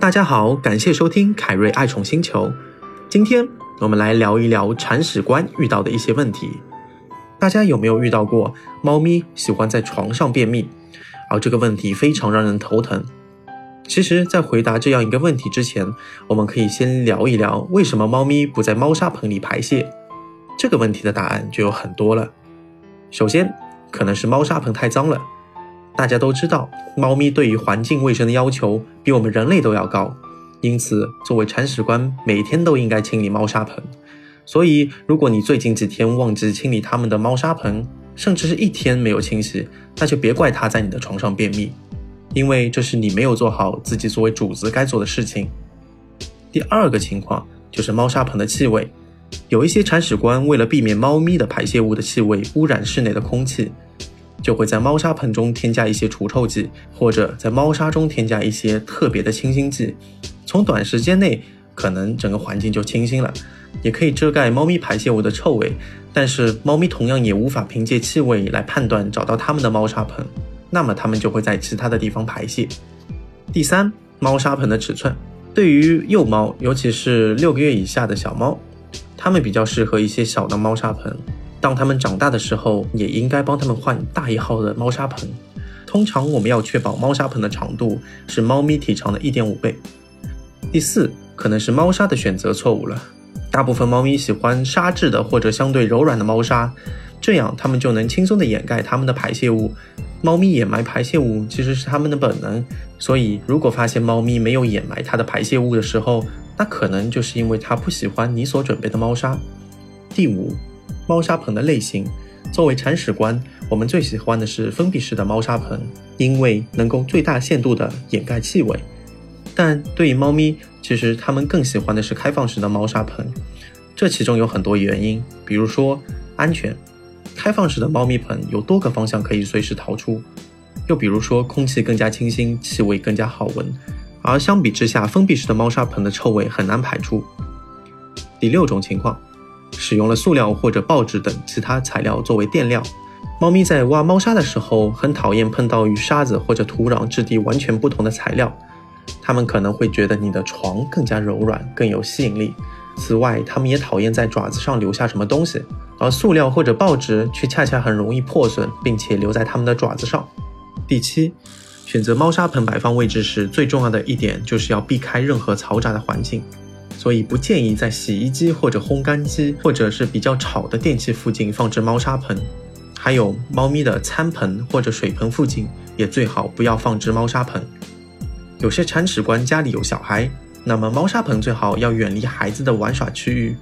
大家好，感谢收听凯瑞爱宠星球。今天我们来聊一聊铲屎官遇到的一些问题。大家有没有遇到过猫咪喜欢在床上便秘？而这个问题非常让人头疼。其实，在回答这样一个问题之前，我们可以先聊一聊为什么猫咪不在猫砂盆里排泄。这个问题的答案就有很多了。首先，可能是猫砂盆太脏了。大家都知道，猫咪对于环境卫生的要求比我们人类都要高，因此作为铲屎官，每天都应该清理猫砂盆。所以，如果你最近几天忘记清理它们的猫砂盆，甚至是一天没有清洗，那就别怪它在你的床上便秘，因为这是你没有做好自己作为主子该做的事情。第二个情况就是猫砂盆的气味，有一些铲屎官为了避免猫咪的排泄物的气味污染室内的空气。就会在猫砂盆中添加一些除臭剂，或者在猫砂中添加一些特别的清新剂。从短时间内，可能整个环境就清新了，也可以遮盖猫咪排泄物的臭味。但是，猫咪同样也无法凭借气味来判断找到它们的猫砂盆，那么它们就会在其他的地方排泄。第三，猫砂盆的尺寸，对于幼猫，尤其是六个月以下的小猫，它们比较适合一些小的猫砂盆。当它们长大的时候，也应该帮它们换大一号的猫砂盆。通常我们要确保猫砂盆的长度是猫咪体长的一点五倍。第四，可能是猫砂的选择错误了。大部分猫咪喜欢沙质的或者相对柔软的猫砂，这样它们就能轻松地掩盖它们的排泄物。猫咪掩埋排泄物其实是它们的本能，所以如果发现猫咪没有掩埋它的排泄物的时候，那可能就是因为它不喜欢你所准备的猫砂。第五。猫砂盆的类型，作为铲屎官，我们最喜欢的是封闭式的猫砂盆，因为能够最大限度地掩盖气味。但对于猫咪，其实它们更喜欢的是开放式的猫砂盆。这其中有很多原因，比如说安全，开放式的猫咪盆有多个方向可以随时逃出；又比如说空气更加清新，气味更加好闻。而相比之下，封闭式的猫砂盆的臭味很难排出。第六种情况。使用了塑料或者报纸等其他材料作为垫料，猫咪在挖猫砂的时候很讨厌碰到与沙子或者土壤质地完全不同的材料，它们可能会觉得你的床更加柔软，更有吸引力。此外，它们也讨厌在爪子上留下什么东西，而塑料或者报纸却恰恰很容易破损，并且留在它们的爪子上。第七，选择猫砂盆摆放位置时最重要的一点就是要避开任何嘈杂的环境。所以不建议在洗衣机或者烘干机或者是比较吵的电器附近放置猫砂盆，还有猫咪的餐盆或者水盆附近也最好不要放置猫砂盆。有些铲屎官家里有小孩，那么猫砂盆最好要远离孩子的玩耍区域。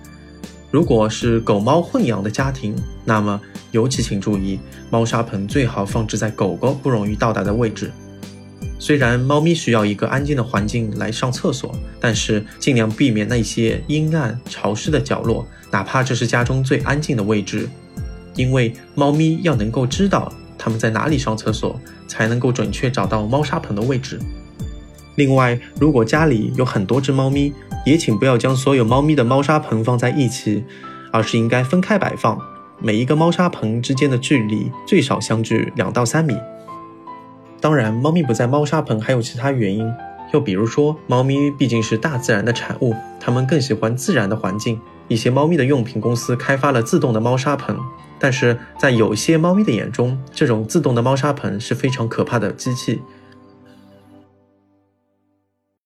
如果是狗猫混养的家庭，那么尤其请注意，猫砂盆最好放置在狗狗不容易到达的位置。虽然猫咪需要一个安静的环境来上厕所，但是尽量避免那些阴暗潮湿的角落，哪怕这是家中最安静的位置，因为猫咪要能够知道它们在哪里上厕所，才能够准确找到猫砂盆的位置。另外，如果家里有很多只猫咪，也请不要将所有猫咪的猫砂盆放在一起，而是应该分开摆放，每一个猫砂盆之间的距离最少相距两到三米。当然，猫咪不在猫砂盆还有其他原因，又比如说，猫咪毕竟是大自然的产物，它们更喜欢自然的环境。一些猫咪的用品公司开发了自动的猫砂盆，但是在有些猫咪的眼中，这种自动的猫砂盆是非常可怕的机器，